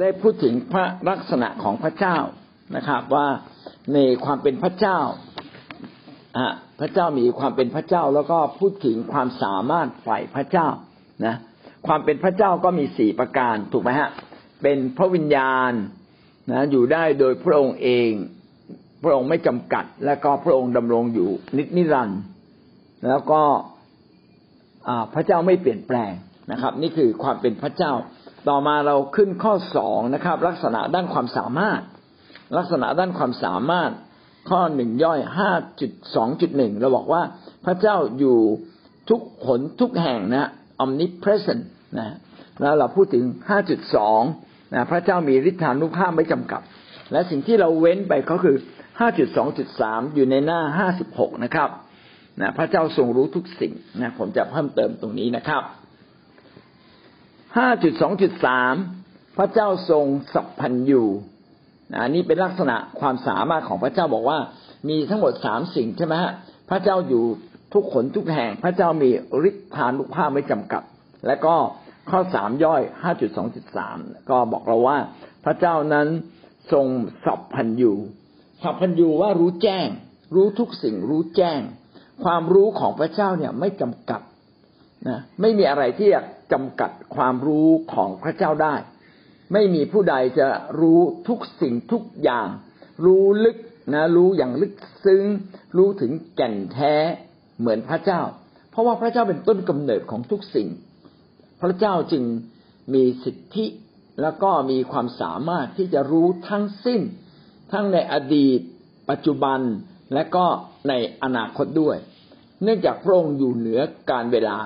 ได้พูดถึงพระลักษณะของพระเจ้านะครับ ว่าในความเป็นพระเจ้าพระเจ้ามีความเป็นพระเจ้าแล้วก็พูดถึงความสามารถฝ่ายพระเจ้านะความเป็นพระเจ้าก็มีสี่ประการถูกไหมฮะเป็นพระวิญญาณนะอยู่ได้โดยพระองค์เอง พระองค์ไม่จำกัด และก็พระองค์ดำรงอยู่นิจนิรันด์แล้วก็พระเจ้าไม่เปลี่ยนแปลงนะครับ นี่คือความเป็นพระเจ้า ต่อมาเราขึ้นข้อสองนะครับ ลักษณะด้านความสามารถ ลักษณะด้านความสามารถ ข้อหนึ่งย่อยห้าจุดสองจุดหนึ่งเราบอกว่าพระเจ้าอยู่ทุกหนทุกแห่งนะ omnipresent นะแล้วเราพูดถึงห้าจุดสองนะพระเจ้ามีฤทธานุภาพไม่จำกัด และสิ่งที่เราเว้นไปก็คือห้าจุดสองจุดสามอยู่ในหน้าห้าสิบหกนะครับนะพระเจ้าทรงรู้ทุกสิ่งนะผมจะเพิ่มเติมตรงนี้นะครับ ห้าจุดสองจุดสามพระเจ้าทรงสัพพัญญูอันนี้เป็นลักษณะความสามารถของพระเจ้าบอกว่า มีทั้งหมดสามสิ่งใช่ไหมฮะพระเจ้าอยู่ทุกขนทุกแห่ง พระเจ้ามีฤทธานุภาพไม่จำกัด และก็ข้อสามย่อยห้าจุดสองจุดสามก็บอกเราว่า พระเจ้านั้นทรงสัพพัญญูสัพพัญญูว่ารู้แจ้ง รู้ทุกสิ่งรู้แจ้ง ความรู้ของพระเจ้าเนี่ยไม่จำกัด นะไม่มีอะไรที่จะจำกัดความรู้ของพระเจ้าได้ ไม่มีผู้ใดจะรู้ทุกสิ่งทุกอย่าง รู้ลึกนะ รู้อย่างลึกซึ้ง รู้ถึงแก่นแท้เหมือนพระเจ้า เพราะว่าพระเจ้าเป็นต้นกำเนิดของทุกสิ่ง พระเจ้าจึงมีสิทธิแล้วก็มีความสามารถที่จะรู้ทั้งสิ้น ทั้งในอดีต ปัจจุบันและก็ในอนาคตด้วย เนื่องจากพระองค์อยู่เหนือการเวลา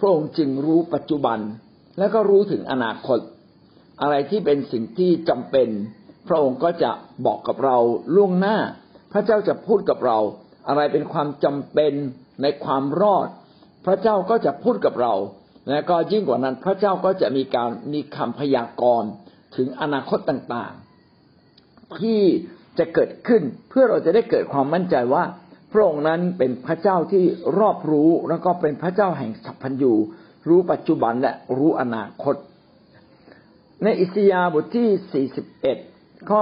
พระองค์จึงรู้ปัจจุบันและก็รู้ถึงอนาคต อะไรที่เป็นสิ่งที่จำเป็น พระองค์ก็จะบอกกับเราล่วงหน้า พระเจ้าจะพูดกับเรา อะไรเป็นความจำเป็นในความรอด พระเจ้าก็จะพูดกับเรา และก็ยิ่งกว่านั้นพระเจ้าก็จะมีการมีคำพยากรณ์ถึงอนาคตต่างๆ ที่จะเกิดขึ้นเพื่อเราจะได้เกิดความมั่นใจว่า พระองค์นั้นเป็นพระเจ้าที่รอบรู้แล้วก็เป็นพระเจ้าแห่งสัพพัญญูรู้ปัจจุบันและรู้อนาคต ในอิสยาห์บทที่ 41 ข้อ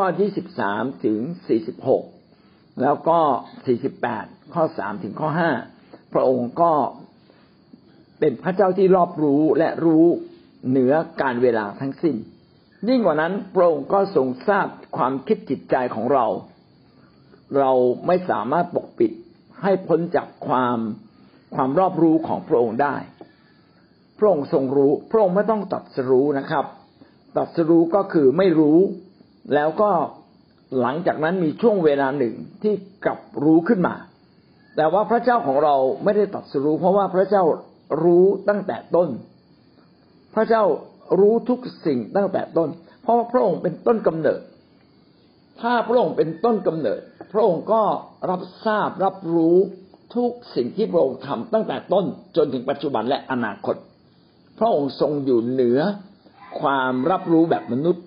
23 ถึง 46 แล้วก็ 48 ข้อ 3 ถึงข้อ 5 พระองค์ก็เป็นพระเจ้าที่รอบรู้และรู้เหนือการเวลาทั้งสิ้น ยิ่งกว่านั้นพระองค์ก็ทรงทราบความคิดจิตใจของเรา เราไม่สามารถปกปิด ให้พ้นจากความความรอบรู้ของพระองค์ได้ พระองค์ทรงรู้ พระองค์ไม่ต้องตัดสรู้นะครับ ตัดสรู้ก็คือไม่รู้ แล้วก็หลังจากนั้นมีช่วงเวลาหนึ่งที่กลับรู้ขึ้นมา แต่ว่าพระเจ้าของเราไม่ได้ตัดสรู้ เพราะว่าพระเจ้ารู้ตั้งแต่ต้น พระเจ้ารู้ทุกสิ่งตั้งแต่ต้น เพราะว่าพระองค์เป็นต้นกำเนิด ถ้าพระองค์เป็นต้นกำเนิด พระองค์ก็รับทราบรับรู้ทุกสิ่งที่พระองค์ทำตั้งแต่ต้นจนถึงปัจจุบันและอนาคต พระองค์ทรงอยู่เหนือความรับรู้แบบมนุษย์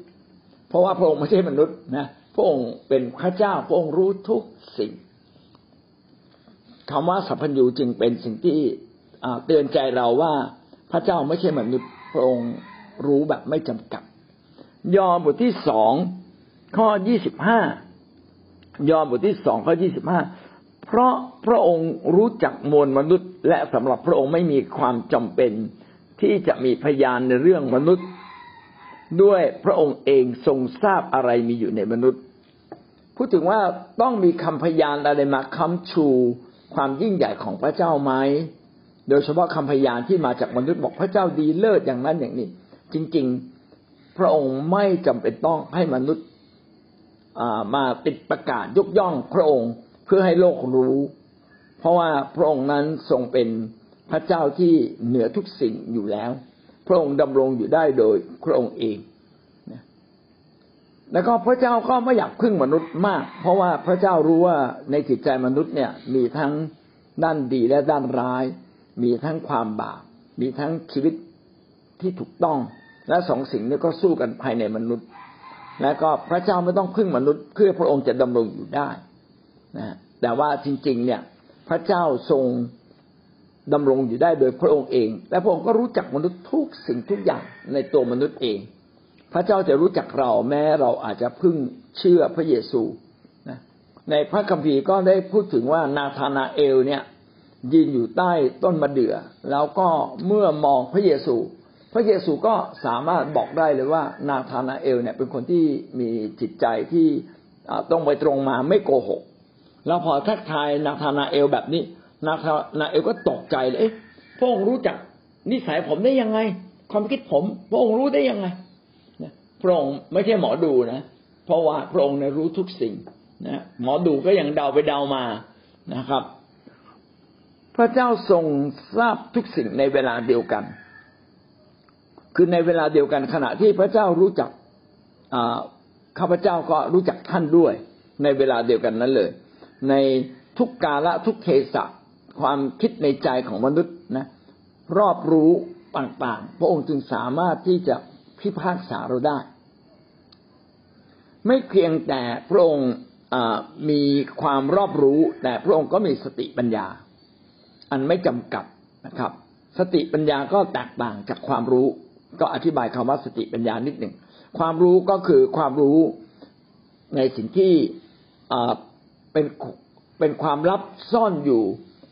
เพราะว่าพระองค์ไม่ใช่มนุษย์นะพระองค์เป็นพระเจ้าพระองค์รู้ทุกสิ่งคำว่าสัพพัญญูจึงเป็นสิ่งที่เตือนใจเราว่าพระเจ้าไม่ใช่มนุษย์ พระองค์รู้แบบไม่จำกัด ยอห์นบทที่สอง ข้อยี่สิบห้ายอห์นบทที่สองข้อยี่สิบห้าเพราะพระองค์รู้จักมวลมนุษย์ และสำหรับพระองค์ไม่มีความจำเป็นที่จะมีพยานในเรื่องมนุษย์ ด้วยพระองค์เองทรงทราบอะไรมีอยู่ในมนุษย์ พูดถึงว่าต้องมีคำพยานอะไรมาค้ำชูความยิ่งใหญ่ของพระเจ้าไหมโดยเฉพาะคำพยานที่มาจากมนุษย์บอกพระเจ้าดีเลิศอย่างนั้นอย่างนี้ จริง ๆ พระองค์ไม่จำเป็นต้องให้มนุษย์ มาติดประกาศยกย่องพระองค์เพื่อให้โลกรู้ เพราะว่าพระองค์นั้นทรงเป็นพระเจ้าที่เหนือทุกสิ่งอยู่แล้ว พระองค์ดำรงอยู่ได้โดยพระองค์เองแล้วก็พระเจ้าก็ไม่อยากพึ่งมนุษย์มาก เพราะว่าพระเจ้ารู้ว่าในจิตใจมนุษย์เนี่ยมีทั้งด้านดีและด้านร้าย มีทั้งความบาปมีทั้งชีวิตที่ถูกต้อง และสองสิ่งนี้ก็สู้กันภายในมนุษย์ และก็พระเจ้าไม่ต้องพึ่งมนุษย์เพื่อพระองค์จะดำรงอยู่ได้นะแต่ว่าจริง ๆ เนี่ย พระเจ้าทรงดำรงอยู่ได้โดยพระองค์เอง และพระองค์ก็รู้จักมนุษย์ทุกสิ่งทุกอย่างในตัวมนุษย์เอง พระเจ้าจะรู้จักเราแม้เราอาจจะพึ่งเชื่อพระเยซูนะในพระคัมภีร์ก็ได้พูดถึงว่านาธานาเอลเนี่ยยืนอยู่ใต้ต้นมะเดื่อ แล้วก็เมื่อมองพระเยซู พระเยซูก็สามารถบอกได้เลยว่านาธานาเอลเนี่ยเป็นคนที่มีจิตใจที่ตรงไปตรงมาไม่โกหก แล้วพอทักทายนาธานาเอลแบบนี้ นาธานาเอลก็ตกใจเลยพระองค์รู้จักนิสัยผมได้ยังไง ความคิดผม พระองค์รู้ได้ยังไงพระองค์ไม่ใช่หมอดูนะ เพราะว่าพระองค์รู้ทุกสิ่งนะหมอดูก็ยังเดาไปเดามานะครับ พระเจ้าทรงทราบทุกสิ่งในเวลาเดียวกัน คือในเวลาเดียวกันขณะที่พระเจ้ารู้จักข้าพเจ้าก็รู้จักท่านด้วย ในเวลาเดียวกันนั้นเลย ในทุกกาละทุกเทศะความคิดในใจของมนุษย์นะรอบรู้ต่างๆ พระองค์จึงสามารถที่จะพิพากษาเราได้ ไม่เพียงแต่พระองค์มีความรอบรู้ แต่พระองค์ก็มีสติปัญญา อันไม่จำกัดนะครับ สติปัญญาก็แตกต่างจากความรู้ ก็อธิบายคำว่าสติปัญญานิดหนึ่งความรู้ก็คือความรู้ในสิ่งที่เป็นเป็นความลับซ่อนอยู่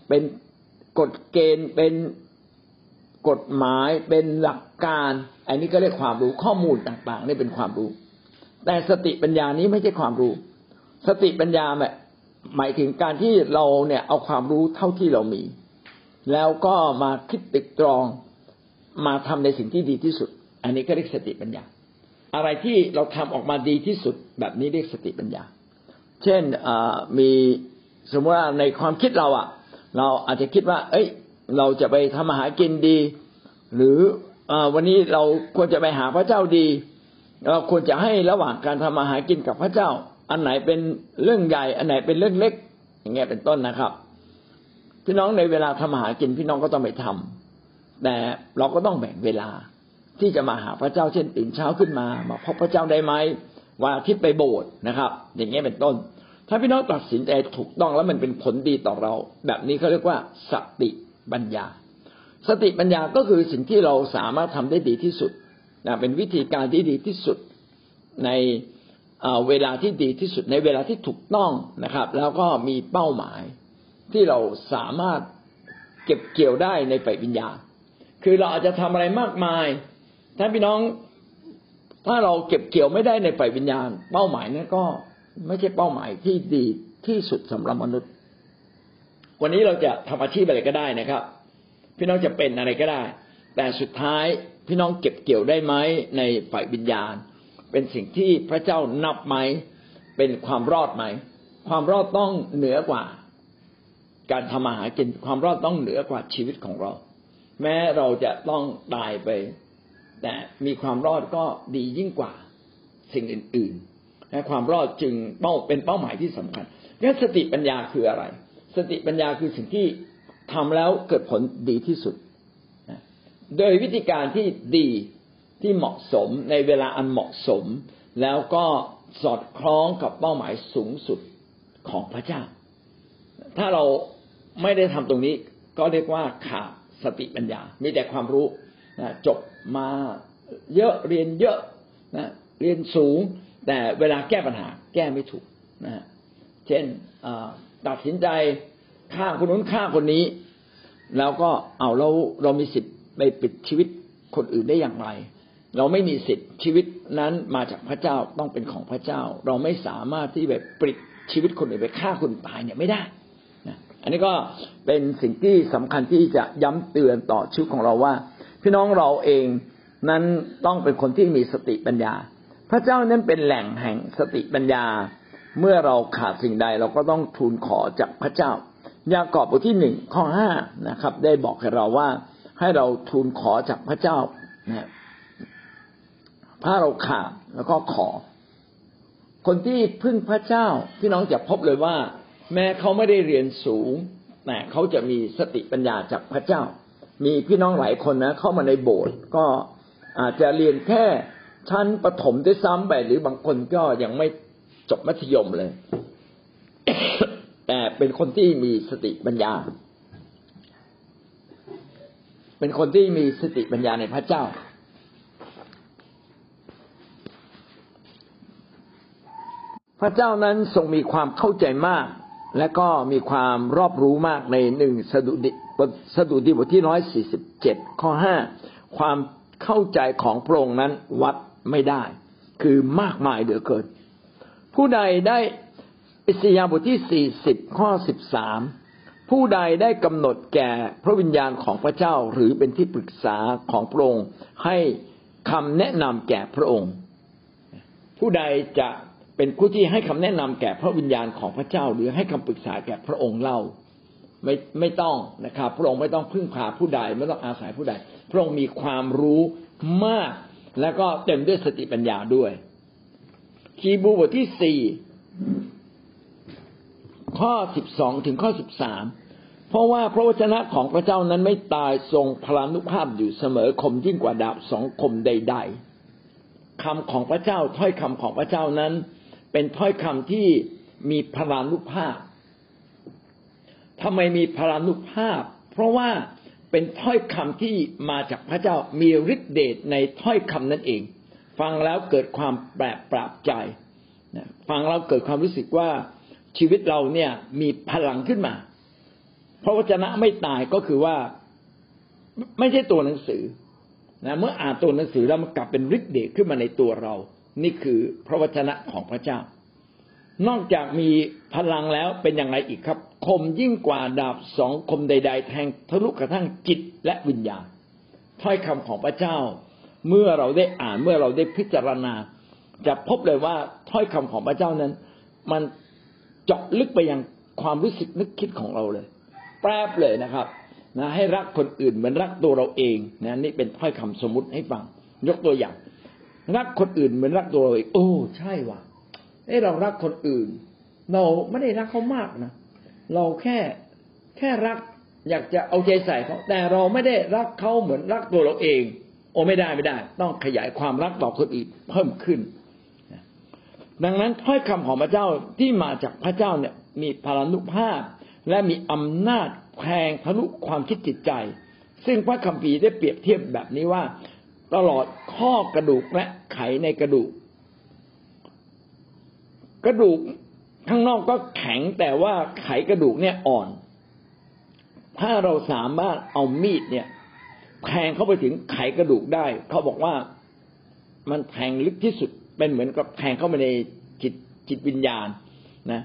เป็นกฎเกณฑ์เป็นกฎหมายเป็นหลักการ อันนี้ก็เรียกความรู้ข้อมูลต่างๆนี่เป็นความรู้ แต่สติปัญญานี้ไม่ใช่ความรู้ สติปัญญาแบบหมายถึงการที่เราเนี่ยเอาความรู้เท่าที่เรามี แล้วก็มาคิดติดตรอง มาทำในสิ่งที่ดีที่สุด อันนี้ก็เรียกสติปัญญา อะไรที่เราทำออกมาดีที่สุด แบบนี้เรียกสติปัญญา เช่นมีสมมติว่าในความคิดเราอะ เราอาจจะคิดว่า เอ้ย เราจะไปทำอาหารกินดี หรืออวันนี้เราควรจะไปหาพระเจ้าดี เราควรจะให้ระหว่างการทำอาหารกินกับพระเจ้า อันไหนเป็นเรื่องใหญ่ อันไหนเป็นเรื่องเล็ก อย่างเงี้ยเป็นต้นนะครับ พี่น้องในเวลาทำอาหารกินพี่น้องก็ต้องไปทำ แต่เราก็ต้องแบ่งเวลาที่จะมาหาพระเจ้าเช่นตื่นเช้าขึ้นมา มาพบพระเจ้าได้ไหมวันอาทิตย์ไปโบสถ์นะครับ อย่างเงี้ยเป็นต้น ถ้าพี่น้องตัดสินใจถูกต้องแล้วมันเป็นผลดีต่อเรา แบบนี้เขาเรียกว่าสติปัญญา สติปัญญาก็คือสิ่งที่เราสามารถทำได้ดีที่สุดนะเป็นวิธีการที่ดีที่สุดในเวลาที่ดีที่สุดในเวลาที่ถูกต้องนะครับ แล้วก็มีเป้าหมายที่เราสามารถเก็บเกี่ยวได้ในฝ่ายวิญญาณ คือเราอาจจะทำอะไรมากมายท่านพี่น้อง ถ้าเราเก็บเกี่ยวไม่ได้ในฝ่ายวิญญาณ เป้าหมายนั้นก็ไม่ใช่เป้าหมายที่ดีที่สุดสำหรับมนุษย์ วันนี้เราจะทำอาชีพอะไรก็ได้นะครับ พี่น้องจะเป็นอะไรก็ได้ แต่สุดท้ายพี่น้องเก็บเกี่ยวได้ไหมในฝ่ายวิญญาณ เป็นสิ่งที่พระเจ้านับไหม เป็นความรอดไหม ความรอดต้องเหนือกว่า การทำอาหากินความรอดต้องเหนือกว่าชีวิตของเรา แม้เราจะต้องตายไป แต่มีความรอดก็ดียิ่งกว่าสิ่งอื่นๆและความรอดจึงเป้าเป็นเป้าหมายที่สำคัญงั้นสติปัญญาคืออะไร สติปัญญาคือสิ่งที่ทำแล้วเกิดผลดีที่สุด โดยวิธีการที่ดีที่เหมาะสมในเวลาอันเหมาะสม แล้วก็สอดคล้องกับเป้าหมายสูงสุดของพระเจ้า ถ้าเราไม่ได้ทำตรงนี้ก็เรียกว่าขาด สติปัญญา มีแต่ความรู้นะจบมาเยอะเรียนเยอะนะเรียนสูง แต่เวลาแก้ปัญหา แก้ไม่ถูกนะเช่นตัดสินใจฆ่าคนนู้นฆ่าคนนี้ แล้วก็เอาเราเรามีสิทธิ์ไปปิดชีวิตคนอื่นได้อย่างไร เราไม่มีสิทธิ์ชีวิตนั้นมาจากพระเจ้าต้องเป็นของพระเจ้า เราไม่สามารถที่แบบปิดชีวิตคนอื่นไปฆ่าคนตายเนี่ยไม่ได้ อันนี้ก็เป็นสิ่งที่สำคัญที่จะย้ำเตือนต่อชีวิตของเราว่า พี่น้องเราเองนั้นต้องเป็นคนที่มีสติปัญญา พระเจ้านั้นเป็นแหล่งแห่งสติปัญญา เมื่อเราขาดสิ่งใดเราก็ต้องทูลขอจากพระเจ้า ยากอบบทที่หนึ่งข้อห้านะครับ ได้บอกให้เราว่าให้เราทูลขอจากพระเจ้านะถ้าเราขาดแล้วก็ขอ คนที่พึ่งพระเจ้าพี่น้องจะพบเลยว่า แม้เขาไม่ได้เรียนสูง แต่เขาจะมีสติปัญญาจากพระเจ้า มีพี่น้องหลายคนนะ เข้ามาในโบสถ์ก็อาจจะเรียนแค่ชั้นประถมด้วยซ้ำไปหรือบางคนก็ยังไม่จบมัธยมเลย แต่เป็นคนที่มีสติปัญญา เป็นคนที่มีสติปัญญาในพระเจ้าพระเจ้านั้นทรงมีความเข้าใจมาก และก็มีความรอบรู้มากในหนึ่งสดุดีสดุดีบทที่ร้อยสี่สิบเจ็ดข้อห้าความเข้าใจของพระองค์นั้นวัดไม่ได้ คือมากมายเหลือเกิน ผู้ใดได้อิสยาบทที่สี่สิบข้อสิบสามผู้ใดได้กำหนดแก่พระวิญญาณของพระเจ้าหรือเป็นที่ปรึกษาของพระองค์ให้คำแนะนำแก่พระองค์ ผู้ใดจะ เป็นผู้ที่ให้คำแนะนำแก่พระวิญญาณของพระเจ้า หรือให้คำปรึกษาแก่พระองค์เล่าไม่ไม่ต้องนะครับ พระองค์ไม่ต้องพึ่งพาผู้ใดไม่ต้องอาศัยผู้ใด พระองค์มีความรู้มาก และก็เต็มด้วยสติปัญญาด้วย คีบูบทที่สี่ข้อสิบสองถึงข้อสิบสามเพราะว่าพระวจนะของพระเจ้านั้นไม่ตายทรงพลานุภาพอยู่เสมอคมยิ่งกว่าดาบสองคมใด ๆคำของพระเจ้าถ้อยคำของพระเจ้านั้น เป็นถ้อยคำที่มีพลานุภาพทำไมมีพลานุภาพ เพราะว่าเป็นถ้อยคำที่มาจากพระเจ้ามีฤทธิเดชในถ้อยคำนั่นเอง ฟังแล้วเกิดความแปลกปราบใจฟังแล้วเกิดความรู้สึกว่าชีวิตเราเนี่ยมีพลังขึ้นมาพระวจนะไม่ตายก็คือว่าไม่ใช่ตัวหนังสือนะเมื่ออ่านตัวหนังสือแล้วมันกลับเป็นฤทธิ์เดชขึ้นมาในตัวเรา นี่คือพระวจนะของพระเจ้า นอกจากมีพลังแล้วเป็นอย่างไรอีกครับ คมยิ่งกว่าดาบสองคมใด ๆ แทงทะลุกระทั่งจิตและวิญญาณถ้อยคำของพระเจ้า เมื่อเราได้อ่านเมื่อเราได้พิจารณา จะพบเลยว่าถ้อยคำของพระเจ้านั้น มันเจาะลึกไปยังความรู้สึกนึกคิดของเราเลย แปรบเลยนะครับนะให้รักคนอื่นเหมือนรักตัวเราเองนะนี่เป็นถ้อยคำสมมติให้ฟัง ยกตัวอย่าง รักคนอื่นเหมือนรักตัวเราเองโอ้ใช่ว่ะเอ้เรารักคนอื่น เราไม่ได้รักเขามากนะเราแค่แค่รักอยากจะเอาใจใส่เขาแต่เราไม่ได้รักเขาเหมือนรักตัวเราเอง โอ้ไม่ได้ไม่ได้ ต้องขยายความรักต่อคนอื่นเพิ่มขึ้นดังนั้นถ้อยคำของพระเจ้าที่มาจากพระเจ้าเนี่ย มีพลานุภาพ และมีอำนาจแทงทะลุความคิดจิตใจ ซึ่งพระคัมภีร์ได้เปรียบเทียบแบบนี้ว่า ตลอด ข้อกระดูกและไขในกระดูก กระดูกข้างนอกก็แข็งแต่ว่าไขกระดูกเนี่ยอ่อน ถ้าเราสามารถเอามีดเนี่ยแทงเข้าไปถึงไขกระดูกได้ เขาบอกว่ามันแทงลึกที่สุดเป็นเหมือนกับแทงเข้าไปในจิตจิตวิญญาณนะ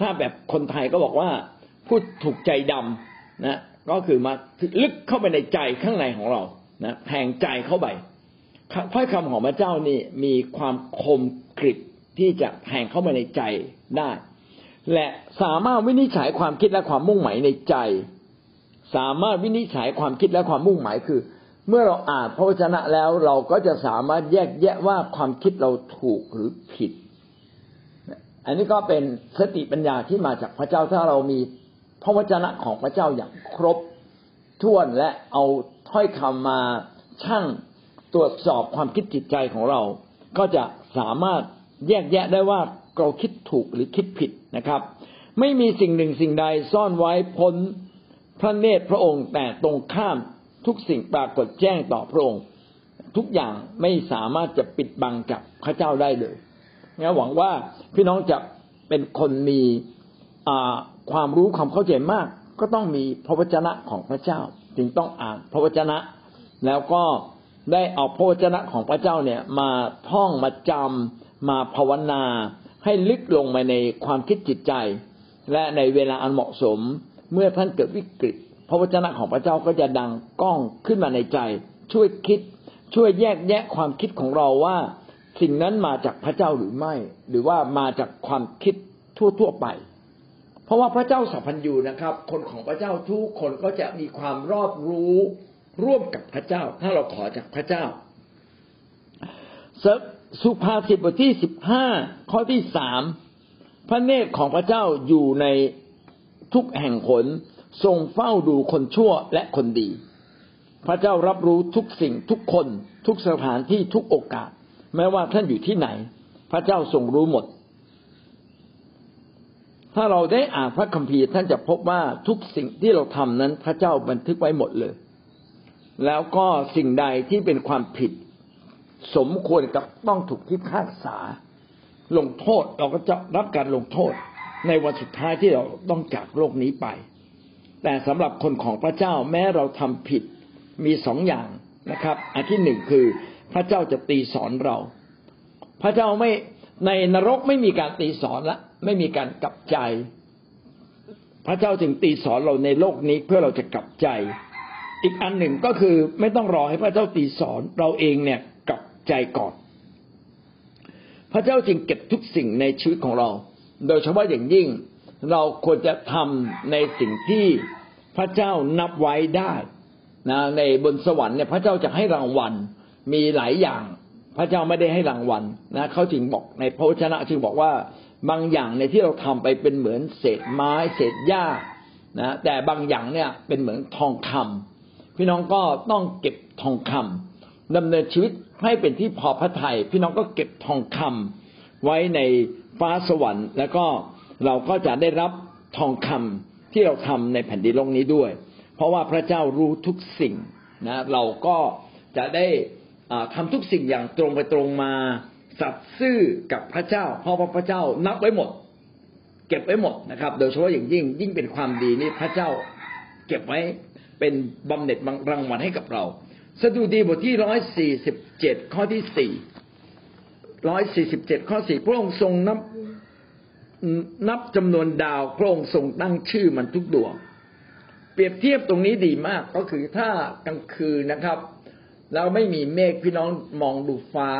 ถ้าแบบคนไทยก็บอกว่าพูดถูกใจดำนะ ก็คือมาลึกเข้าไปในใจข้างในของเรานะแทงใจเข้าไป ถ้อยคำของพระเจ้านี่มีความคมกริบที่จะแทงเข้าไปในใจได้ และสามารถวินิจฉัยความคิดและความมุ่งหมายในใจ สามารถวินิจฉัยความคิดและความมุ่งหมายคือ เมื่อเราอ่านพระวจนะแล้วเราก็จะสามารถแยกแยะว่าความคิดเราถูกหรือผิด อันนี้ก็เป็นสติปัญญาที่มาจากพระเจ้าถ้าเรามีพระวจนะของพระเจ้าอย่างครบถ้วนและเอาถ้อยคำมาช่าง ตรวจสอบความคิดจิตใจของเรา ก็จะสามารถแยกแยะได้ว่าเราคิดถูกหรือคิดผิดนะครับ ไม่มีสิ่งหนึ่งสิ่งใดซ่อนไว้พ้นพระเนตรพระองค์แต่ตรงข้ามทุกสิ่งปรากฏแจ้งต่อพระองค์ ทุกอย่างไม่สามารถจะปิดบังจากพระเจ้าได้เลยนหวังว่าพี่น้องจะเป็นคนมีความรู้ความเข้าใจมาก ก็ต้องมีพระวจนะของพระเจ้า จึงต้องอ่านพระวจนะ แล้วก็ ได้เอาพระวจนะของพระเจ้าเนี่ย มาท่องมาจำมาภาวนา ให้ลึกลงมาในความคิดจิตใจ และในเวลาอันเหมาะสม เมื่อท่านเกิดวิกฤต พระวจนะของพระเจ้าก็จะดังก้องขึ้นมาในใจ ช่วยคิด ช่วยแยกแยะความคิดของเราว่า สิ่งนั้นมาจากพระเจ้าหรือไม่ หรือว่ามาจากความคิดทั่วๆไป เพราะว่าพระเจ้าสัพพัญญูนะครับ คนของพระเจ้าทุกคนก็จะมีความรอบรู้ ร่วมกับพระเจ้า ถ้าเราขอจากพระเจ้าสุภาษิตบทที่สิบห้าข้อที่สามพระเนตรของพระเจ้าอยู่ในทุกแห่งหนทรงเฝ้าดูคนชั่วและคนดี พระเจ้ารับรู้ทุกสิ่งทุกคน ทุกสถานที่ทุกโอกาส แม้ว่าท่านอยู่ที่ไหน พระเจ้าทรงรู้หมด ถ้าเราได้อ่านพระคัมภีร์ท่านจะพบว่าทุกสิ่งที่เราทำนั้น พระเจ้าบันทึกไว้หมดเลย แล้วก็สิ่งใดที่เป็นความผิด สมควรกับต้องถูกพิพากษา ลงโทษเราก็จะรับการลงโทษ ในวันสุดท้ายที่เราต้องจากโลกนี้ไป แต่สำหรับคนของพระเจ้าแม้เราทำผิดมีสองอย่างนะครับ อันที่หนึ่งคือพระเจ้าจะตีสอนเรา พระเจ้าไม่ในนรกไม่มีการตีสอนละ ไม่มีการกลับใจ พระเจ้าจึงตีสอนเราในโลกนี้เพื่อเราจะกลับใจ อีกอันหนึ่งก็คือไม่ต้องรอให้พระเจ้าตีสอนเราเองเนี่ยกลับใจก่อน พระเจ้าจึงเก็บทุกสิ่งในชีวิตของเรา โดยเฉพาะอย่างยิ่งเราควรจะทำในสิ่งที่พระเจ้านับไว้ได้นะในบนสวรรค์เนี่ยพระเจ้าจะให้รางวัลมีหลายอย่าง พระเจ้าไม่ได้ให้รางวัลนะเขาจึงบอกในพระวจนะจึงบอกว่าบางอย่างในที่เราทำไปเป็นเหมือนเศษไม้ เศษหญ้านะแต่บางอย่างเนี่ยเป็นเหมือนทองคำ พี่น้องก็ต้องเก็บทองคำดำเนินชีวิตให้เป็นที่พอพระทยัยพี่น้องก็เก็บทองคำไว้ในฟ้าสวรรค์ แล้วก็เราก็จะได้รับทองคำที่เราทำในแผ่นดินโลกนี้ด้วย เพราะว่าพระเจ้ารู้ทุกสิ่งนะเราก็จะได้ทำทุกสิ่งอย่างตรงไปตรงมาสัตย์ซื่อกับพระเจ้า เพราะว่าพระเจ้านับไว้หมด เก็บไว้หมดนะครับ โดยเฉพาะอย่างยิ่งยิ่งเป็นความดีนี่พระเจ้าเก็บไว้ เป็นบำเหน็จรางวัลให้กับเรา สดุดีบทที่ร้อยสี่สิบเจ็ดข้อที่สี่ร้อยสี่สิบเจ็ดข้อสี่พระองค์ทรงนับนับจำนวนดาวพระองค์ทรงตั้งชื่อมันทุกดวง เปรียบเทียบตรงนี้ดีมากก็คือถ้ากลางคืนนะครับแล้วไม่มีเมฆพี่น้องมองดูฟ้า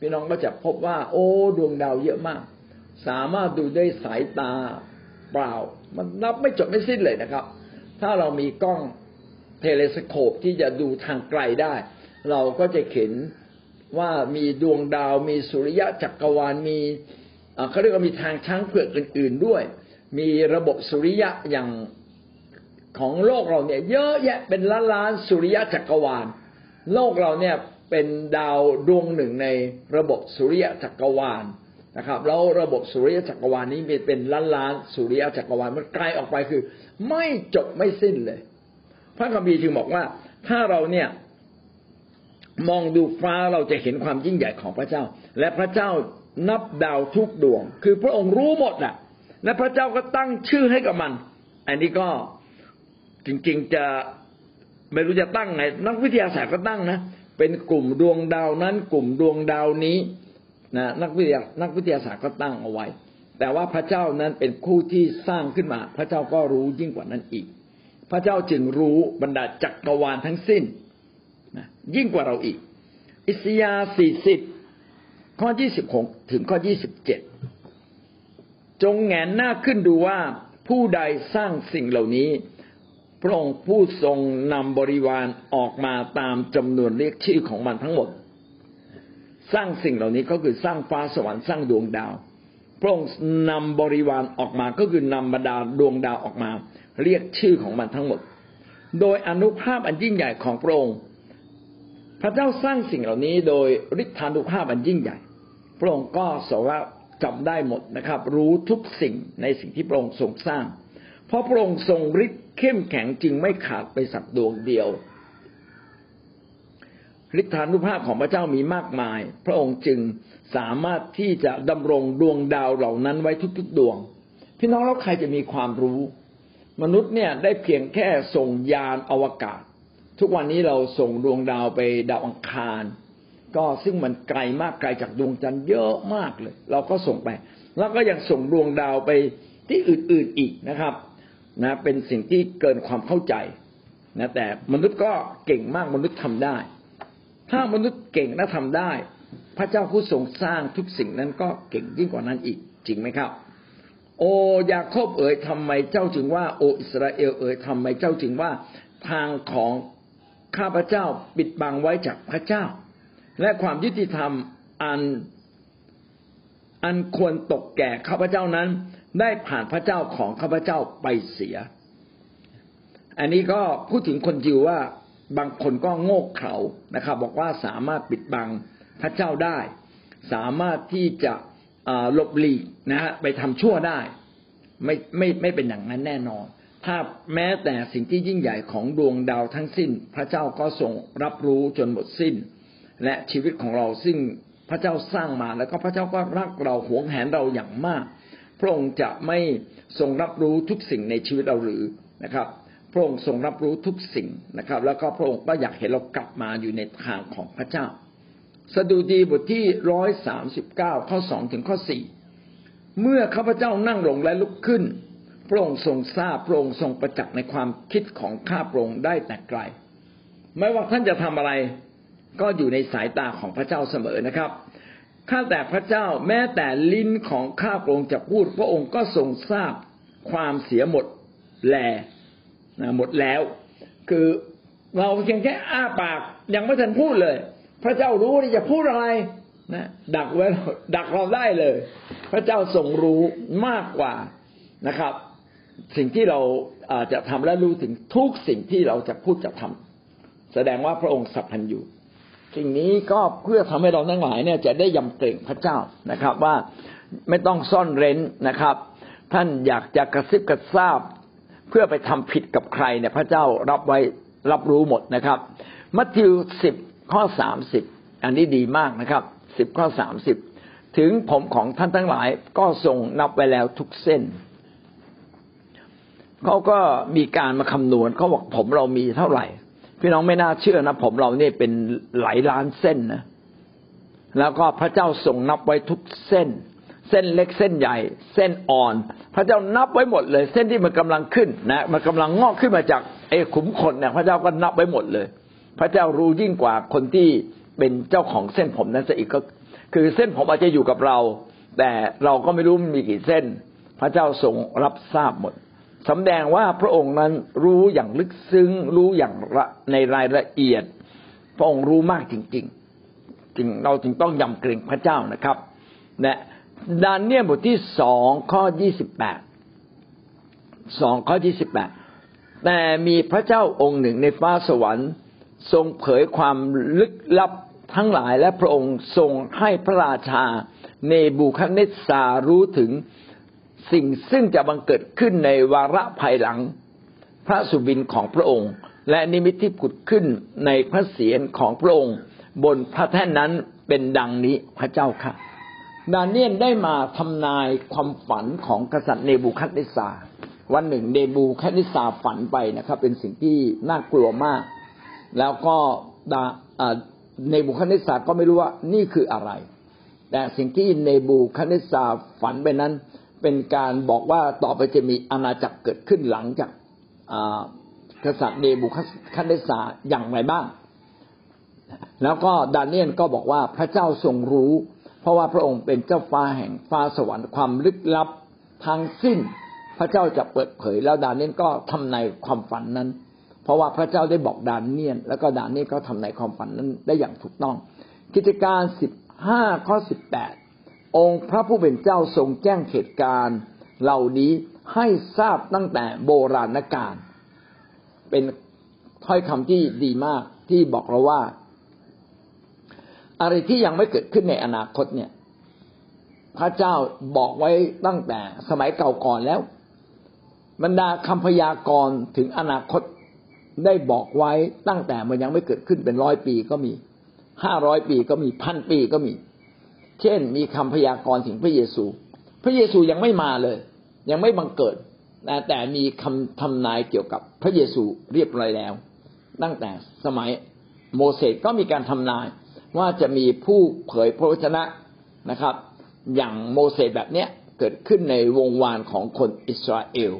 พี่น้องก็จะพบว่า โอ้ดวงดาวเยอะมาก สามารถดูด้วยสายตาเปล่า มันนับไม่จบไม่สิ้นเลยนะครับ ถ้าเรามีกล้อง เทเลสโคปที่จะดูทางไกลได้ เราก็จะเห็นว่ามีดวงดาวมีสุริยะจักรวาลมีเขาเรียกว่ามีทางช้างเผือกอื่น ๆด้วย มีระบบสุริยะอย่างของโลกเราเนี่ย เยอะแยะเป็นล้านล้านสุริยะจักรวาล โลกเราเนี่ยเป็นดาวดวงหนึ่งในระบบสุริยะจักรวาลนะครับแล้วระบบสุริยะจักรวาลนี้เป็นล้านล้านสุริยะจักรวาลมันไกลออกไปคือ ไม่จบไม่สิ้นเลย พระคัมภีร์จึงบอกว่าถ้าเราเนี่ยมองดูฟ้าเราจะเห็นความยิ่งใหญ่ของพระเจ้า และพระเจ้านับดาวทุกดวง คือพระองค์รู้หมดอะ และพระเจ้าก็ตั้งชื่อให้กับมัน อันนี้ก็จริงๆจะไม่รู้จะตั้งไง นักวิทยาศาสตร์ก็ตั้งนะเป็นกลุ่มดวงดาวนั้น กลุ่มดวงดาวนี้นะนักวิทยานักวิทยาศาสตร์ก็ตั้งเอาไว้ แต่ว่าพระเจ้านั้นเป็นผู้ที่สร้างขึ้นมา พระเจ้าก็รู้ยิ่งกว่านั้นอีก ระเจ้าจึงรู้บรรดาจักรวาลทั้งสิ้นนะยิ่งกว่าเราอีก อิสยาห์สี่สิบข้อยี่สิบหกถึงข้อยี่สิบเจ็ดจงแงนหน้าขึ้นดูว่าผู้ใดสร้างสิ่งเหล่านี้ พระองค์ผู้ทรงนำบริวารออกมาตามจำนวนเรียกชื่อของมันทั้งหมด สร้างสิ่งเหล่านี้ก็คือสร้างฟ้าสวรรค์สร้างดวงดาว พระองค์นำบริวารออกมาก็คือนำบรรดาดวงดาวออกมา เรียกชื่อของมันทั้งหมด โดยอนุภาพอันยิ่งใหญ่ของพระองค์ พระเจ้าสร้างสิ่งเหล่านี้โดยฤทธานุภาพอันยิ่งใหญ่ พระองค์ก็สว่าจำได้หมดนะครับ รู้ทุกสิ่งในสิ่งที่พระองค์ทรงสร้าง เพราะพระองค์ทรงฤทธิ์เข้มแข็งจึงไม่ขาดไปสักดวงเดียวฤทธานุภาพของพระเจ้ามีมากมาย พระองค์จึงสามารถที่จะดำรงดวงดาวเหล่านั้นไว้ทุกๆดวง พี่น้องแล้วใครจะมีความรู้ มนุษย์เนี่ยได้เพียงแค่ส่งยานอวกาศ ทุกวันนี้เราส่งดวงดาวไปดาวอังคาร ก็ซึ่งมันไกลมากไกลจากดวงจันทร์เยอะมากเลย เราก็ส่งไป แล้วก็ยังส่งดวงดาวไปที่อื่นๆอีกนะครับนะเป็นสิ่งที่เกินความเข้าใจนะแต่มนุษย์ก็เก่งมากมนุษย์ทำได้ ถ้ามนุษย์เก่งและทำได้ พระเจ้าผู้ทรงสร้างทุกสิ่งนั้นก็เก่งยิ่งกว่านั้นอีกจริงไหมครับ โอยาโคบเอ๋ยทำไมเจ้าจึงว่า โออิสราเอลเอ๋ยทำไมเจ้าจึงว่า ทางของข้าพเจ้าปิดบังไว้จากพระเจ้า และความยุติธรรมอันอันควรตกแก่ข้าพเจ้านั้น ได้ผ่านพระเจ้าของข้าพเจ้าไปเสีย อันนี้ก็พูดถึงคนยิวว่าบางคนก็โง่เขลานะครับ บอกว่าสามารถปิดบังพระเจ้าได้ สามารถที่จะ หลบหลีกนะฮะไปทำชั่วได้ ไม่ไม่ไม่เป็นอย่างนั้นแน่นอน ถ้าแม้แต่สิ่งที่ยิ่งใหญ่ของดวงดาวทั้งสิ้น พระเจ้าก็ทรงรับรู้จนหมดสิ้น และชีวิตของเราซึ่งพระเจ้าสร้างมาแล้วก็พระเจ้าก็รักเราหวงแหนเราอย่างมาก พระองค์จะไม่ทรงรับรู้ทุกสิ่งในชีวิตเราหรือนะครับ พระองค์ทรงรับรู้ทุกสิ่งนะครับ แล้วก็พระองค์ก็อยากเห็นเรากลับมาอยู่ในทางของพระเจ้า สดุดีบทที่ร้อยสามสิบเก้าข้อสองถึงข้อสี่เมื่อข้าพเจ้านั่งลงและลุกขึ้น พระองค์ทรงทราบพระองค์ทรงประจักษ์ในความคิดของข้าพระองค์ได้แต่ไกล ไม่ว่าท่านจะทำอะไร ก็อยู่ในสายตาของพระเจ้าเสมอนะครับข้าแต่พระเจ้าแม้แต่ลิ้นของข้าพระองค์จะพูด พระองค์ก็ทรงทราบความเสียหมดแลหมดแล้ว คือเราเพียงแค่อ้าปากยังไม่ทันพูดเลย พระเจ้ารู้ว่าจะพูดอะไรนะดักไว้ดักเราได้เลย พระเจ้าทรงรู้มากกว่านะครับ สิ่งที่เราจะทำและรู้ถึงทุกสิ่งที่เราจะพูดจะทำแสดงว่าพระองค์สัพพันอยู่สิ่งนี้ก็เพื่อทำให้เราทั้งหลายเนี่ยจะได้ยำเกรงพระเจ้านะครับ ว่าไม่ต้องซ่อนเร้นนะครับ ท่านอยากจะกระซิบกระซาบ เพื่อไปทำผิดกับใครเนี่ยพระเจ้ารับไว้รับรู้หมดนะครับ มัทธิวสิบ ข้อสามสิบอันนี้ดีมากนะครับสิบข้อสามสิบถึงผมของท่านทั้งหลายก็ทรงนับไว้แล้วทุกเส้นเขาก็มีการมาคำนวณเขาบอกผมเรามีเท่าไหร่ พี่น้องไม่น่าเชื่อนะผมเราเนี่ยเป็นหลายล้านเส้นนะแล้วก็พระเจ้าทรงนับไว้ทุกเส้น เส้นเล็กเส้นใหญ่ เส้นอ่อน พระเจ้านับไว้หมดเลย เส้นที่มันกำลังขึ้นนะ มันกำลังงอกขึ้นมาจากไอ้ขุมขนเนี่ยพระเจ้าก็นับไว้หมดเลย พระเจ้ารู้ยิ่งกว่าคนที่เป็นเจ้าของเส้นผมนั้นซะอีกก็ คือเส้นผมอาจจะอยู่กับเรา แต่เราก็ไม่รู้มีกี่เส้น พระเจ้าทรงรับทราบหมดสำแดงว่าพระองค์นั้นรู้อย่างลึกซึ้ง รู้อย่างในรายละเอียด พระองค์รู้มากจริง ๆ จึงเราจึงต้องยำเกรงพระเจ้านะครับนะดานเนียบทที่สองข้อยี่สิบแปดสองข้อยี่สิบแปดแต่มีพระเจ้าองค์หนึ่งในฟ้าสวรรค์ ทรงเผยความลึกลับทั้งหลายและพระองค์ทรงให้พระราชาเนบูคัดเนสซารู้ถึงสิ่งซึ่งจะบังเกิดขึ้นในวาระภายหลัง พระสุบินของพระองค์ และนิมิตที่ผุดขึ้นในพระเศียรของพระองค์ บนพระแท่นนั้นเป็นดังนี้พระเจ้าค่ะ ดาเนียนได้มาทำนายความฝันของกษัตริย์เนบูคัดเนสซาวันหนึ่งเนบูคัดเนสซาฝันไปนะครับ เป็นสิ่งที่น่ากลัวมาก แล้วก็ในบุคันิสาก็ไม่รู้ว่านี่คืออะไร แต่สิ่งที่ในบูคันิสาฝันไปนั้น เป็นการบอกว่าต่อไปจะมีอาณาจักรเกิดขึ้นหลังจากกษัตริย์เนบูคันิสาอย่างไรบ้าง แล้วก็ดาเนียนก็บอกว่าพระเจ้าทรงรู้ เพราะว่าพระองค์เป็นเจ้าฟ้าแห่งฟ้าสวรรค์ความลึกลับทางสิ้น พระเจ้าจะเปิดเผย แล้วดาเนียนก็ทำในความฝันนั้น เพราะว่าพระเจ้าได้บอกดานเนียน แล้วก็ดานเนียนก็ทำในความฝันนั้นได้อย่างถูกต้อง กิจการสิบห้าข้อสิบแปดองค์พระผู้เป็นเจ้าทรงแจ้งเหตุการณ์เหล่านี้ให้ทราบตั้งแต่โบราณกาลเป็นถ้อยคำที่ดีมากที่บอกเราว่า อะไรที่ยังไม่เกิดขึ้นในอนาคตเนี่ย พระเจ้าบอกไว้ตั้งแต่สมัยเก่าก่อนแล้ว บรรดาคำพยากรณ์ถึงอนาคต ได้บอกไว้ตั้งแต่มันยังไม่เกิดขึ้นเป็นร้อยปีก็มีห้าร้อยปีก็มีพันปีก็มี เช่น มีคำพยากรณ์ถึงพระเยซู พระเยซูยังไม่มาเลย ยังไม่บังเกิดนะแต่มีคำทำนายเกี่ยวกับพระเยซูเรียบร้อยแล้ว ตั้งแต่สมัยโมเสสก็มีการทำนายว่าจะมีผู้เผยพระวจนะนะครับ อย่างโมเสสแบบเนี้ยเกิดขึ้นในวงวานของคนอิสราเอล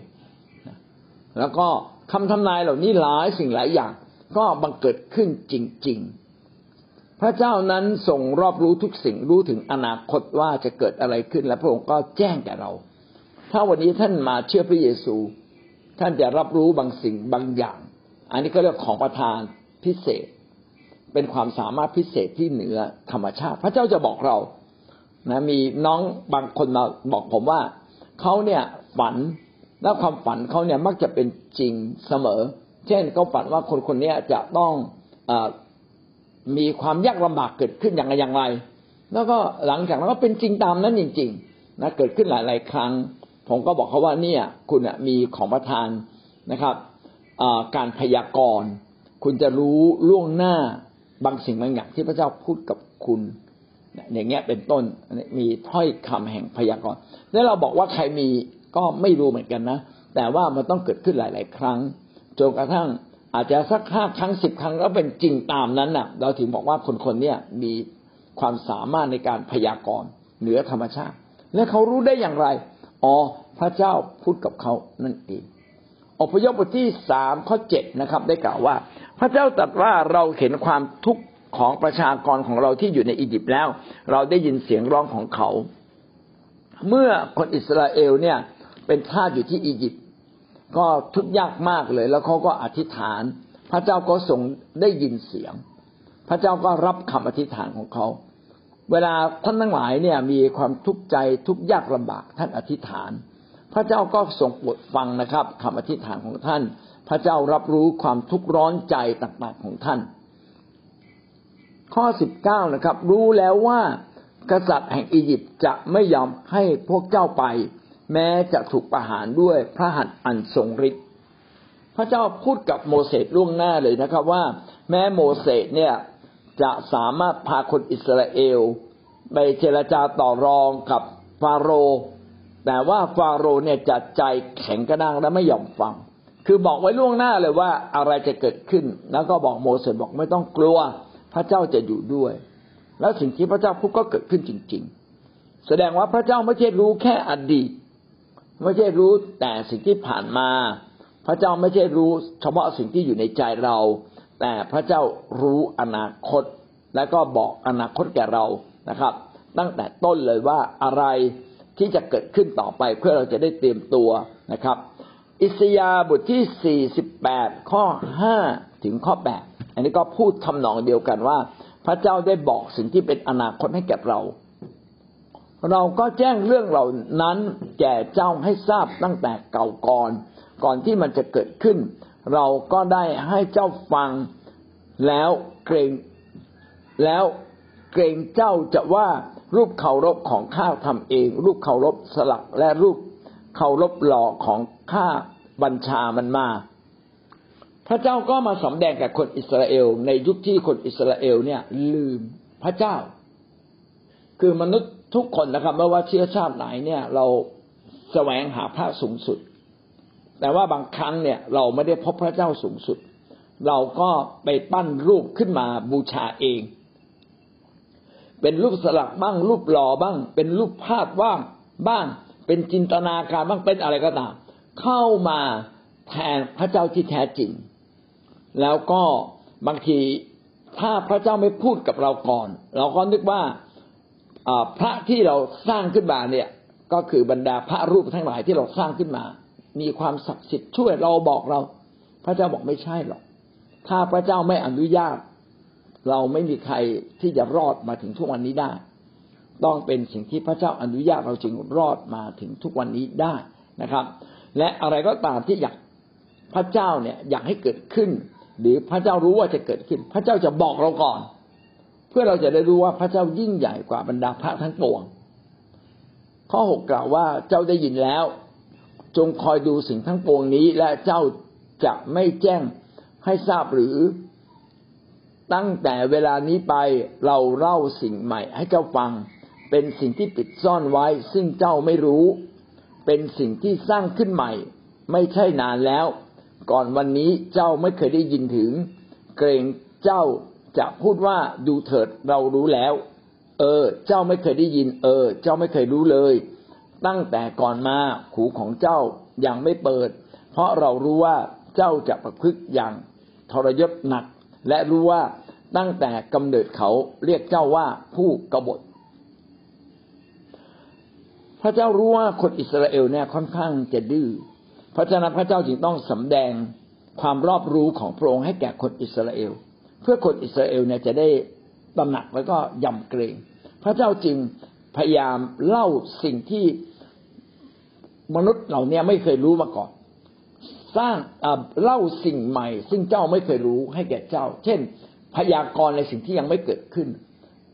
แล้วก็ คำทำนายเหล่านี้หลายสิ่งหลายอย่างก็บังเกิดขึ้นจริง ๆ พระเจ้านั้นทรงรอบรู้ทุกสิ่งรู้ถึงอนาคตว่าจะเกิดอะไรขึ้น และพระองค์ก็แจ้งแก่เรา ถ้าวันนี้ท่านมาเชื่อพระเยซู ท่านจะรับรู้บางสิ่งบางอย่าง อันนี้ก็เรียกของประทานพิเศษ เป็นความสามารถพิเศษที่เหนือธรรมชาติ พระเจ้าจะบอกเรานะมีน้องบางคนมาบอกผมว่าเขาเนี่ยฝัน แล้วความฝันเขาเนี่ยมักจะเป็นจริงเสมอ เช่นเขาฝันว่าคนคนนี้จะต้องอมีความยากลำบากเกิดขึ้นอย่างไรอย่างไร แล้วก็หลังจากนั้นก็เป็นจริงตามนั้นจริงๆนะเกิดขึ้นหลาย ๆ ครั้ง ผมก็บอกเขาว่าเนี่ย คุณมีของประทานนะครับการพยากรณ์คุณจะรู้ล่วงหน้าบางสิ่งบางอย่างที่พระเจ้าพูดกับคุณอย่างเงี้ยเป็นต้นมีถ้อยคำแห่งพยากรณ์แล้วเราบอกว่าใครมี ก็ไม่รู้เหมือนกันนะ แต่ว่ามันต้องเกิดขึ้นหลาย ๆ ครั้งจนกระทั่งอาจจะสักห้าครั้งสิบครั้งแล้วเป็นจริงตามนั้นน่ะ เราถึงบอกว่าคนคนนี้มีความสามารถในการพยากรณ์เหนือธรรมชาติ และเขารู้ได้อย่างไร อ๋อ พระเจ้าพูดกับเขานั่นเองอพยพบทที่สามข้อเจ็ดนะครับ ได้กล่าวว่า พระเจ้าตรัสว่าเราเห็นความทุกข์ของประชากรของเราที่อยู่ในอียิปต์แล้ว เราได้ยินเสียงร้องของเขา เมื่อคนอิสราเอลเนี่ย เป็นทาสอยู่ที่อียิปต์ก็ทุกข์ยากมากเลย แล้วเขาก็อธิษฐาน พระเจ้าก็ทรงได้ยินเสียง พระเจ้าก็รับคำอธิษฐานของเขาเวลาท่านทั้งหลายเนี่ยมีความทุกข์ใจทุกข์ยากลำบากท่านอธิษฐาน พระเจ้าก็ทรงโปรดฟังนะครับคำอธิษฐานของท่าน พระเจ้ารับรู้ความทุกข์ร้อนใจต่างๆของท่าน ข้อสิบเก้านะครับ รู้แล้วว่ากษัตริย์แห่งอียิปต์จะไม่ยอมให้พวกเจ้าไป แม้จะถูกประหารด้วยพระหัตถ์อันทรงฤทธิ์พระเจ้าพูดกับโมเสสล่วงหน้าเลยนะครับว่า แม้โมเสสเนี่ยจะสามารถพาคนอิสราเอล ไปเจรจาต่อรองกับฟาโรห์แต่ว่าฟาโรห์เนี่ยจะใจแข็งกระด้างและไม่ยอมฟัง คือบอกไว้ล่วงหน้าเลยว่าอะไรจะเกิดขึ้น แล้วก็บอกโมเสสบอกไม่ต้องกลัว พระเจ้าจะอยู่ด้วย แล้วสิ่งที่พระเจ้าพูดก็เกิดขึ้นจริง ๆ แสดงว่าพระเจ้าไม่ใช่รู้แค่อดีต ไม่ใช่รู้แต่สิ่งที่ผ่านมา พระเจ้าไม่ใช่รู้เฉพาะสิ่งที่อยู่ในใจเรา แต่พระเจ้ารู้อนาคต และก็บอกอนาคตแก่เรานะครับ ตั้งแต่ต้นเลยว่าอะไรที่จะเกิดขึ้นต่อไปเพื่อเราจะได้เตรียมตัวนะครับ อิสยาบทที่ 48 ข้อ 5 ถึงข้อ 8 อันนี้ก็พูดทำนองเดียวกันว่า พระเจ้าได้บอกสิ่งที่เป็นอนาคตให้แก่เรา เราก็แจ้งเรื่องเหล่านั้นแก่เจ้าให้ทราบตั้งแต่เก่าก่อน ก่อนที่มันจะเกิดขึ้น เราก็ได้ให้เจ้าฟังแล้วเกรงแล้วเกรงเจ้าจะว่ารูปเคารพของข้าทำเอง รูปเคารพสลักและรูปเคารพหล่อของข้าบัญชามันมา พระเจ้าก็มาสำแดงกับคนอิสราเอล ในยุคที่คนอิสราเอลเนี่ย ลืมพระเจ้า คือมนุษย์ ทุกคนนะครับไม่ว่าเชื้อชาติไหนเนี่ย เราแสวงหาพระสูงสุด แต่ว่าบางครั้งเนี่ย เราไม่ได้พบพระเจ้าสูงสุด เราก็ไปปั้นรูปขึ้นมาบูชาเอง เป็นรูปสลักบ้าง รูปหล่อบ้าง เป็นรูปภาพว่างบ้าง เป็นจินตนาการบ้างเป็นอะไรก็ตาม เข้ามาแทนพระเจ้าที่แท้จริง แล้วก็บางทีถ้าพระเจ้าไม่พูดกับเราก่อน เราก็นึกว่า พระที่เราสร้างขึ้นมาเนี่ย ก็คือบรรดาพระรูปทั้งหลายที่เราสร้างขึ้นมา มีความศักดิ์สิทธิ์ช่วยเราบอกเรา พระเจ้าบอกไม่ใช่หรอก ถ้าพระเจ้าไม่อนุญาต เราไม่มีใครที่จะรอดมาถึงทุกวันนี้ได้ ต้องเป็นสิ่งที่พระเจ้าอนุญาตเราจึงรอดมาถึงทุกวันนี้ได้นะครับ และอะไรก็ตามที่อยากพระเจ้าเนี่ยอยากให้เกิดขึ้น หรือพระเจ้ารู้ว่าจะเกิดขึ้น พระเจ้าจะบอกเราก่อน พื่อเราจะได้รู้ว่าพระเจ้ายิ่งใหญ่กว่าบรรดาพระทั้งปวง ข้อหกกล่าวว่าเจ้าได้ยินแล้ว จงคอยดูสิ่งทั้งปวงนี้และเจ้าจะไม่แจ้งให้ทราบหรือ ตั้งแต่เวลานี้ไปเราเล่าสิ่งใหม่ให้เจ้าฟัง เป็นสิ่งที่ปิดซ่อนไว้ ซึ่งเจ้าไม่รู้ เป็นสิ่งที่สร้างขึ้นใหม่ ไม่ใช่นานแล้ว ก่อนวันนี้เจ้าไม่เคยได้ยินถึง เกรงเจ้า จะพูดว่าดูเถิดเรารู้แล้ว เออ เจ้าไม่เคยได้ยิน เออ เจ้าไม่เคยรู้เลย ตั้งแต่ก่อนมาหูของเจ้ายังไม่เปิด เพราะเรารู้ว่าเจ้าจะประพฤติอย่างทรยศหนัก และรู้ว่าตั้งแต่กำเนิดเขาเรียกเจ้าว่าผู้กบฏ พระเจ้ารู้ว่าคนอิสราเอลเนี่ยค่อนข้างจะดื้อ เพราะฉะนั้นพระเจ้าจึงต้องสำแดงความรอบรู้ของพระองค์ให้แก่คนอิสราเอล เพื่อคนอิสราเอลเนี่ยจะได้ตระหนักแล้วก็ยำเกรง พระเจ้าจึงพยายามเล่าสิ่งที่มนุษย์เหล่านี้ไม่เคยรู้มาก่อน สร้างเล่าสิ่งใหม่ ซึ่งเจ้าไม่เคยรู้ให้แก่เจ้า เช่น พยากรณ์ในสิ่งที่ยังไม่เกิดขึ้น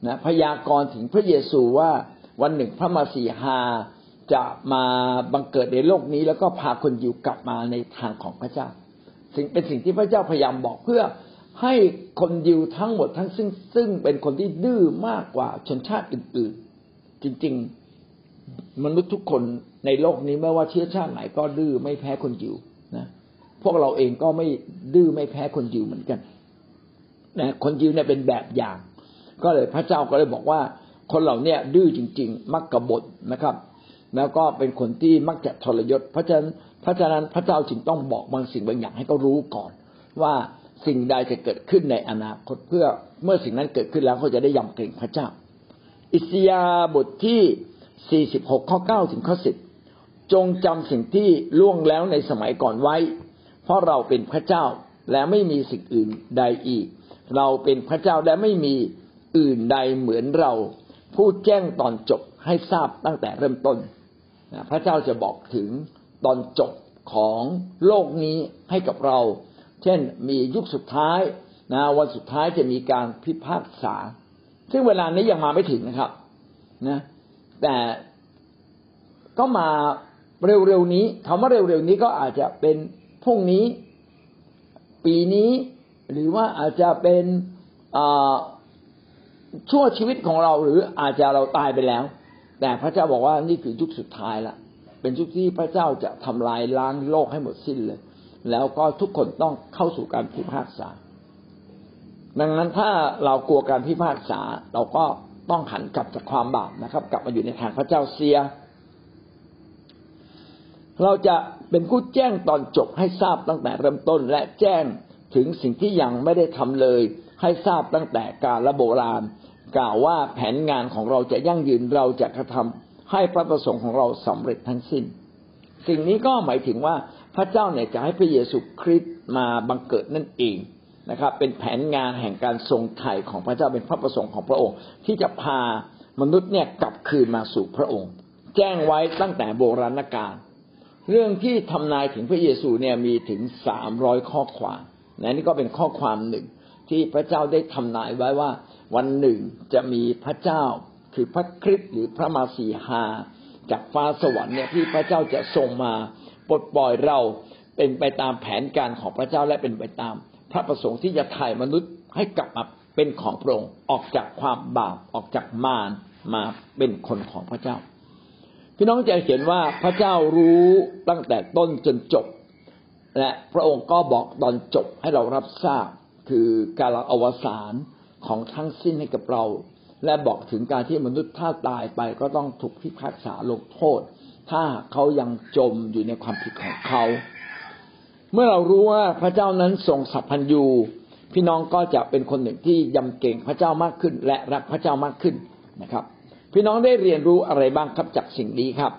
นะพยากรณ์ถึงพระเยซูว่าวันหนึ่งพระมาสีหาจะมาบังเกิดในโลกนี้ แล้วก็พาคนอยู่กลับมาในทางของพระเจ้า สิ่งเป็นสิ่งที่พระเจ้าพยายามบอกเพื่อ ให้คนยิวทั้งหมดทั้งซึ่งซึ่งเป็นคนที่ดื้อมากกว่าชนชาติอื่นๆ จริงๆ มนุษย์ทุกคนในโลกนี้ไม่ว่าเชื้อชาติไหนก็ดื้อไม่แพ้คนยิวนะพวกเราเองก็ไม่ดื้อไม่แพ้คนยิวเหมือนกันนะคนยิวเนี่ยเป็นแบบอย่าง ก็เลยพระเจ้าก็เลยบอกว่า คนเหล่านี้ดื้อจริง ๆ มักกบฏนะครับ แล้วก็เป็นคนที่มักจะทรยศเพราะฉะนั้นพระฉะนั้นพระเจ้าจึงต้องบอกบางสิ่งบางอย่างให้เขารู้ก่อน ว่า สิ่งใดจะเกิดขึ้นในอนาคตเพื่อเมื่อสิ่งนั้นเกิดขึ้นแล้วเขาจะได้ยำเกรงพระเจ้า อิสยาบทที่ 46 ข้อ 9 ถึงข้อ 10 จงจำสิ่งที่ล่วงแล้วในสมัยก่อนไว้ เพราะเราเป็นพระเจ้าและไม่มีสิ่งอื่นใดอีก เราเป็นพระเจ้าและไม่มีอื่นใดเหมือนเราผู้แจ้งตอนจบให้ทราบตั้งแต่เริ่มต้น พระเจ้าจะบอกถึงตอนจบของโลกนี้ให้กับเรา เช่น มียุคสุดท้ายนะวันสุดท้ายจะมีการพิพากษา ซึ่งเวลานี้ยังมาไม่ถึงนะครับนะแต่ก็มาเร็วๆนี้คำว่าเร็วๆนี้ก็อาจจะเป็นพรุ่งนี้ ปีนี้ หรือว่าอาจจะเป็นชั่วชีวิตของเราหรืออาจจะเราตายไปแล้ว แต่พระเจ้าบอกว่านี่คือยุคสุดท้ายละเป็นยุคที่พระเจ้าจะทำลายล้างโลกให้หมดสิ้นเลย แล้วก็ทุกคนต้องเข้าสู่การพิพากษา ดังนั้นถ้าเรากลัวการพิพากษา เราก็ต้องหันกลับจากความบาปนะครับ กลับมาอยู่ในทางพระเจ้าเสีย เราจะเป็นผู้แจ้งตอนจบให้ทราบตั้งแต่เริ่มต้น และแจ้งถึงสิ่งที่ยังไม่ได้ทำเลย ให้ทราบตั้งแต่การะโบราณ กล่าวว่าแผนงานของเราจะยั่งยืนเราจะกระทำให้พระประสงค์ของเราสำเร็จทั้งสิ้น สิ่งนี้ก็หมายถึงว่า พระเจ้าเนี่ยจะให้พระเยซูคริสต์มาบังเกิดนั่นเองนะครับ เป็นแผนงานแห่งการทรงไถ่ของพระเจ้าเป็นพระประสงค์ของพระองค์ ที่จะพามนุษย์เนี่ยกลับคืนมาสู่พระองค์ แจ้งไว้ตั้งแต่โบราณกาลเรื่องที่ทำนายถึงพระเยซูเนี่ยมีถึงสามร้อยข้อความนะนี่ก็เป็นข้อความหนึ่ง ที่พระเจ้าได้ทำนายไว้ว่า วันหนึ่งจะมีพระเจ้าคือพระคริสต์หรือพระมาสีหา จากฟ้าสวรรค์เนี่ยที่พระเจ้าจะส่งมา ปลดปล่อยเราเป็นไปตามแผนการของพระเจ้าและเป็นไปตาม พระประสงค์ที่จะถ่ายมนุษย์ให้กลับมาเป็นของพระองค์ออกจากความบาปออกจากมารมาเป็นคนของพระเจ้าพี่น้องจะเห็นว่าพระเจ้ารู้ตั้งแต่ต้นจนจบ และพระองค์ก็บอกตอนจบให้เรารับทราบคือการอวสานของทั้งสิ้นให้กับเรา และบอกถึงการที่มนุษย์ถ้าตายไปก็ต้องถูกพิพากษาลงโทษ ถ้าเขายังจมอยู่ในความผิดของเขา เมื่อเรารู้ว่าพระเจ้านั้นทรงสัพพัญญูพี่น้องก็จะเป็นคนหนึ่งที่ยำเก่งพระเจ้ามากขึ้น และรักพระเจ้ามากขึ้นนะครับ พี่น้องได้เรียนรู้อะไรบ้างครับจากสิ่งนี้ครับ